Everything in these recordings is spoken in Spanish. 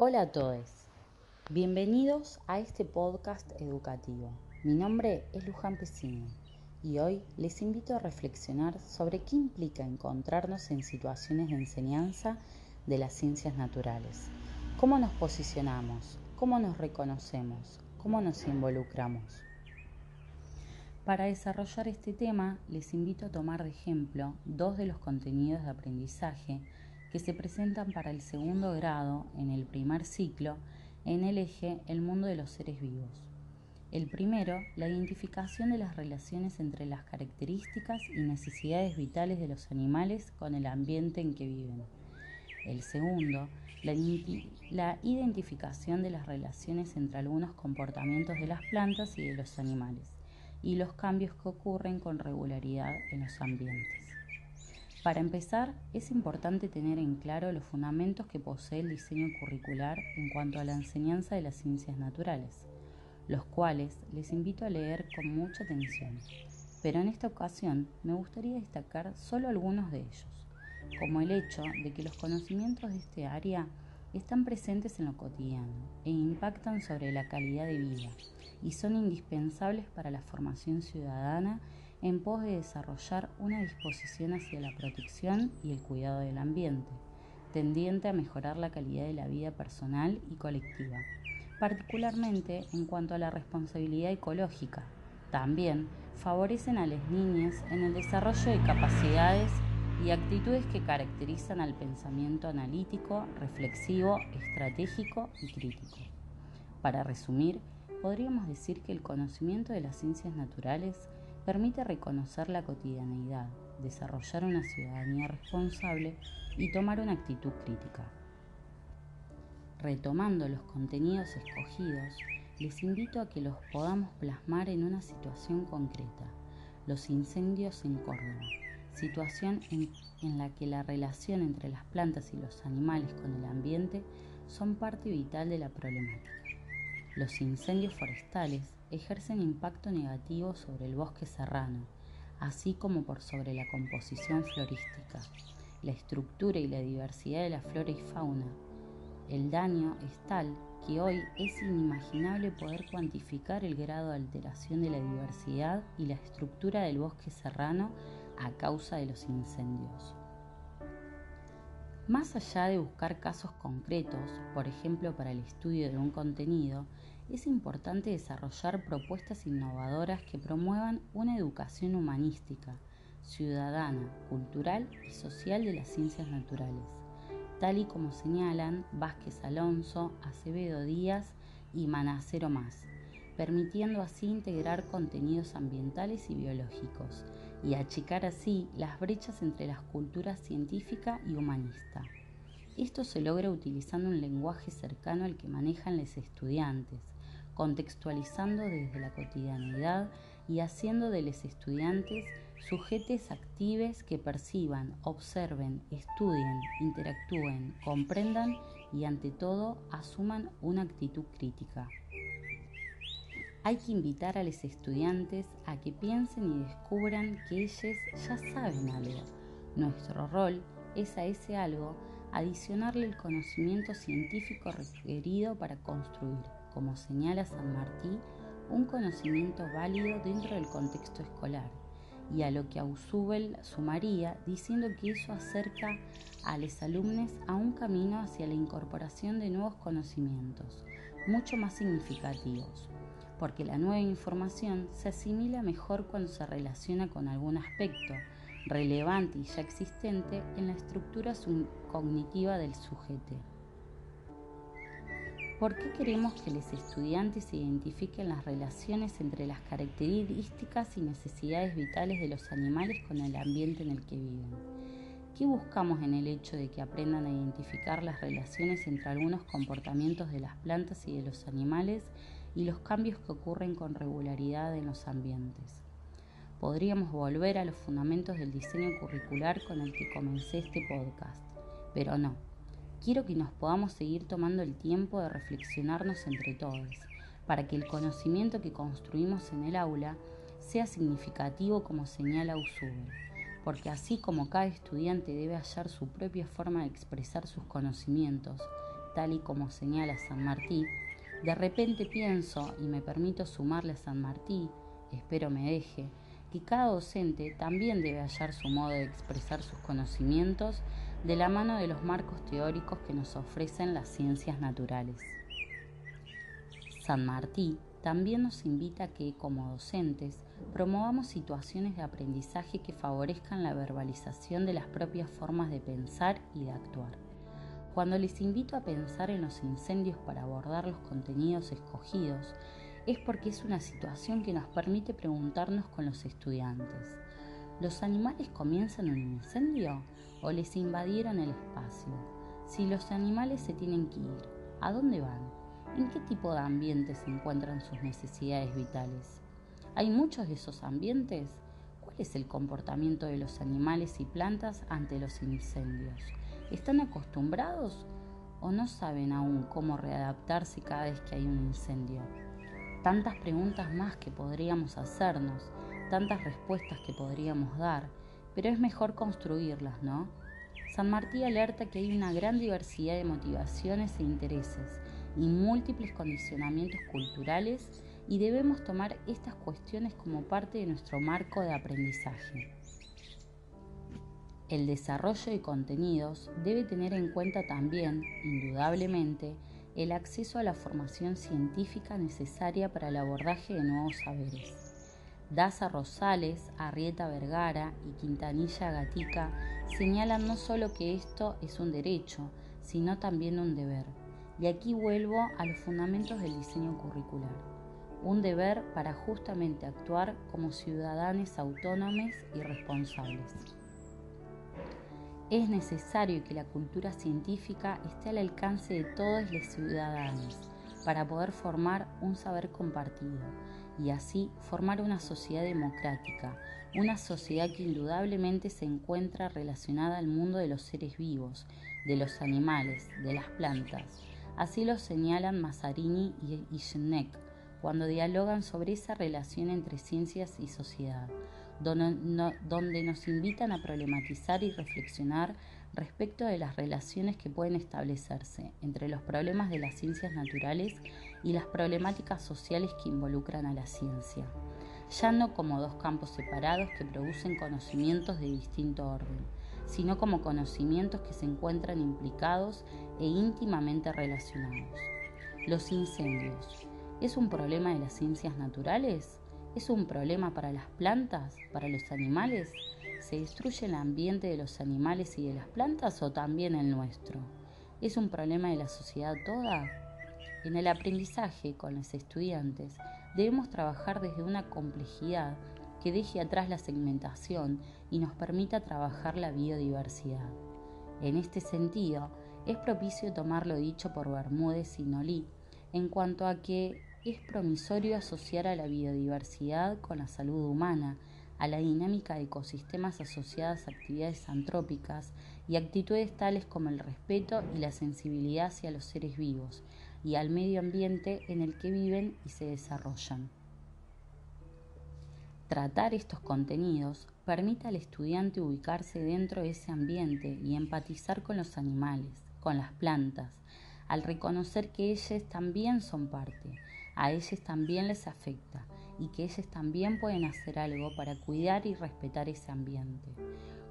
Hola a todos, bienvenidos a este podcast educativo. Mi nombre es Luján Pesino y hoy les invito a reflexionar sobre qué implica encontrarnos en situaciones de enseñanza de las ciencias naturales. ¿Cómo nos posicionamos? ¿Cómo nos reconocemos? ¿Cómo nos involucramos? Para desarrollar este tema, les invito a tomar de ejemplo dos de los contenidos de aprendizaje que se presentan para el segundo grado en el primer ciclo en el eje El mundo de los seres vivos. El primero, la identificación de las relaciones entre las características y necesidades vitales de los animales con el ambiente en que viven. El segundo, la, identificación de las relaciones entre algunos comportamientos de las plantas y de los animales y los cambios que ocurren con regularidad en los ambientes. Para empezar, es importante tener en claro los fundamentos que posee el diseño curricular en cuanto a la enseñanza de las ciencias naturales, los cuales les invito a leer con mucha atención. Pero en esta ocasión me gustaría destacar solo algunos de ellos, como el hecho de que los conocimientos de este área están presentes en lo cotidiano e impactan sobre la calidad de vida y son indispensables para la formación ciudadana en pos de desarrollar una disposición hacia la protección y el cuidado del ambiente, tendiente a mejorar la calidad de la vida personal y colectiva, particularmente en cuanto a la responsabilidad ecológica. También favorecen a las niñas en el desarrollo de capacidades y actitudes que caracterizan al pensamiento analítico, reflexivo, estratégico y crítico. Para resumir, podríamos decir que el conocimiento de las ciencias naturales permite reconocer la cotidianeidad, desarrollar una ciudadanía responsable y tomar una actitud crítica. Retomando los contenidos escogidos, les invito a que los podamos plasmar en una situación concreta, los incendios en Córdoba, situación en, en, la que la relación entre las plantas y los animales con el ambiente son parte vital de la problemática. Los incendios forestales ejercen impacto negativo sobre el bosque serrano, así como por sobre la composición florística, la estructura y la diversidad de la flora y fauna. El daño es tal que hoy es inimaginable poder cuantificar el grado de alteración de la diversidad y la estructura del bosque serrano a causa de los incendios. Más allá de buscar casos concretos, por ejemplo para el estudio de un contenido, es importante desarrollar propuestas innovadoras que promuevan una educación humanística, ciudadana, cultural y social de las ciencias naturales, tal y como señalan Vázquez Alonso, Acevedo Díaz y Manacero Más, permitiendo así integrar contenidos ambientales y biológicos y achicar así las brechas entre las culturas científica y humanista. Esto se logra utilizando un lenguaje cercano al que manejan los estudiantes, contextualizando desde la cotidianidad y haciendo de los estudiantes sujetes actives que perciban, observen, estudien, interactúen, comprendan y ante todo asuman una actitud crítica. Hay que invitar a los estudiantes a que piensen y descubran que ellos ya saben algo. Nuestro rol es a ese algo adicionarle el conocimiento científico requerido para construir como señala San Martí, un conocimiento válido dentro del contexto escolar, y a lo que Ausubel sumaría diciendo que eso acerca a los alumnos a un camino hacia la incorporación de nuevos conocimientos, mucho más significativos, porque la nueva información se asimila mejor cuando se relaciona con algún aspecto relevante y ya existente en la estructura cognitiva del sujeto. ¿Por qué queremos que los estudiantes identifiquen las relaciones entre las características y necesidades vitales de los animales con el ambiente en el que viven? ¿Qué buscamos en el hecho de que aprendan a identificar las relaciones entre algunos comportamientos de las plantas y de los animales y los cambios que ocurren con regularidad en los ambientes? Podríamos volver a los fundamentos del diseño curricular con el que comencé este podcast, pero no quiero que nos podamos seguir tomando el tiempo de reflexionarnos entre todos, para que el conocimiento que construimos en el aula sea significativo como señala Usube, porque así como cada estudiante debe hallar su propia forma de expresar sus conocimientos, tal y como señala San Martí, de repente pienso y me permito sumarle a San Martí, espero me deje, que cada docente también debe hallar su modo de expresar sus conocimientos de la mano de los marcos teóricos que nos ofrecen las ciencias naturales. San Martí también nos invita a que, como docentes, promovamos situaciones de aprendizaje que favorezcan la verbalización de las propias formas de pensar y de actuar. Cuando les invito a pensar en los incendios para abordar los contenidos escogidos, es porque es una situación que nos permite preguntarnos con los estudiantes, ¿los animales comienzan un incendio o les invadieron el espacio? Si los animales se tienen que ir, ¿a dónde van? ¿En qué tipo de ambiente se encuentran sus necesidades vitales? ¿Hay muchos de esos ambientes? ¿Cuál es el comportamiento de los animales y plantas ante los incendios? ¿Están acostumbrados o no saben aún cómo readaptarse cada vez que hay un incendio? Tantas preguntas más que podríamos hacernos, tantas respuestas que podríamos dar, pero es mejor construirlas, ¿no? San Martín alerta que hay una gran diversidad de motivaciones e intereses y múltiples condicionamientos culturales y debemos tomar estas cuestiones como parte de nuestro marco de aprendizaje. El desarrollo de contenidos debe tener en cuenta también, indudablemente, el acceso a la formación científica necesaria para el abordaje de nuevos saberes. Daza Rosales, Arrieta Vergara y Quintanilla Gatica señalan no solo que esto es un derecho, sino también un deber. Y aquí vuelvo a los fundamentos del diseño curricular. Un deber para justamente actuar como ciudadanos autónomos y responsables. Es necesario que la cultura científica esté al alcance de todos los ciudadanos para poder formar un saber compartido y así formar una sociedad democrática, una sociedad que indudablemente se encuentra relacionada al mundo de los seres vivos, de los animales, de las plantas, Así lo señalan Mazzarini y Schneck cuando dialogan sobre esa relación entre ciencias y sociedad, donde nos invitan a problematizar y reflexionar respecto de las relaciones que pueden establecerse entre los problemas de las ciencias naturales y las problemáticas sociales que involucran a la ciencia, ya no como dos campos separados que producen conocimientos de distinto orden, sino como conocimientos que se encuentran implicados e íntimamente relacionados. Los incendios. ¿Es un problema de las ciencias naturales? ¿Es un problema para las plantas? ¿Para los animales? ¿Se destruye el ambiente de los animales y de las plantas o también el nuestro? ¿Es un problema de la sociedad toda? En el aprendizaje con los estudiantes debemos trabajar desde una complejidad que deje atrás la segmentación y nos permita trabajar la biodiversidad. En este sentido, es propicio tomar lo dicho por Bermúdez y Nolí en cuanto a que es promisorio asociar a la biodiversidad con la salud humana, a la dinámica de ecosistemas asociadas a actividades antrópicas y actitudes tales como el respeto y la sensibilidad hacia los seres vivos y al medio ambiente en el que viven y se desarrollan. Tratar estos contenidos permite al estudiante ubicarse dentro de ese ambiente y empatizar con los animales, con las plantas, al reconocer que ellos también son parte, a ellos también les afecta y que ellos también pueden hacer algo para cuidar y respetar ese ambiente.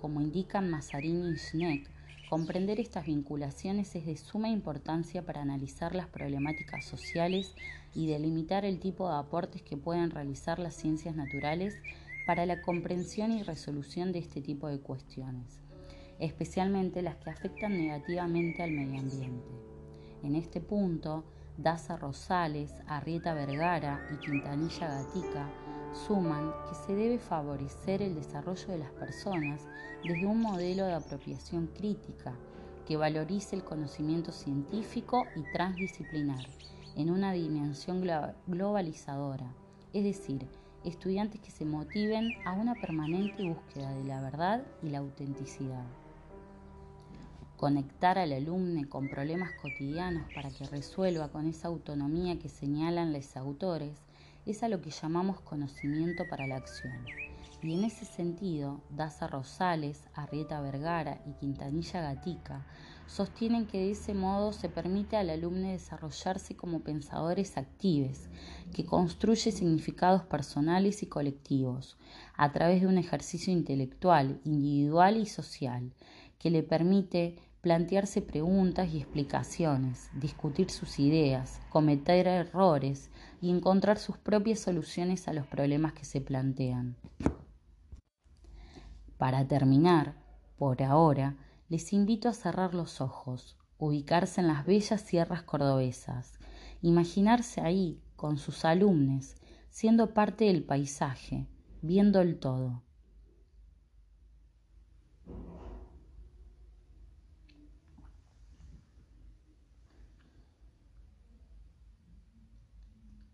Como indican Mazzarini y Schneck, comprender estas vinculaciones es de suma importancia para analizar las problemáticas sociales y delimitar el tipo de aportes que pueden realizar las ciencias naturales para la comprensión y resolución de este tipo de cuestiones, especialmente las que afectan negativamente al medio ambiente. En este punto, Daza Rosales, Arrieta Vergara y Quintanilla Gatica suman que se debe favorecer el desarrollo de las personas desde un modelo de apropiación crítica que valorice el conocimiento científico y transdisciplinar en una dimensión globalizadora, es decir, estudiantes que se motiven a una permanente búsqueda de la verdad y la autenticidad. Conectar al alumno con problemas cotidianos para que resuelva con esa autonomía que señalan los autores es a lo que llamamos conocimiento para la acción. Y en ese sentido, Daza Rosales, Arrieta Vergara y Quintanilla Gatica sostienen que de ese modo se permite al alumno desarrollarse como pensadores activos, que construye significados personales y colectivos, a través de un ejercicio intelectual, individual y social, que le permite plantearse preguntas y explicaciones, discutir sus ideas, cometer errores y encontrar sus propias soluciones a los problemas que se plantean. Para terminar, por ahora, les invito a cerrar los ojos, ubicarse en las bellas sierras cordobesas, imaginarse ahí, con sus alumnos, siendo parte del paisaje, viendo el todo.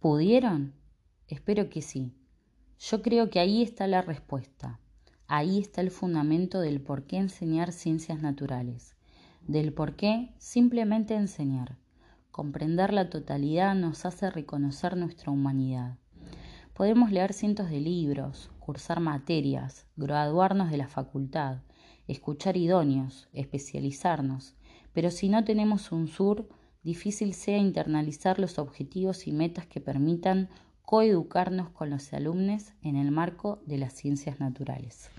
¿Pudieron? Espero que sí. Yo creo que ahí está la respuesta. Ahí está el fundamento del por qué enseñar ciencias naturales, del por qué simplemente enseñar. Comprender la totalidad nos hace reconocer nuestra humanidad. Podemos leer cientos de libros, cursar materias, graduarnos de la facultad, escuchar idóneos, especializarnos, pero si no tenemos un sur, difícil sea internalizar los objetivos y metas que permitan coeducarnos con los alumnos en el marco de las ciencias naturales.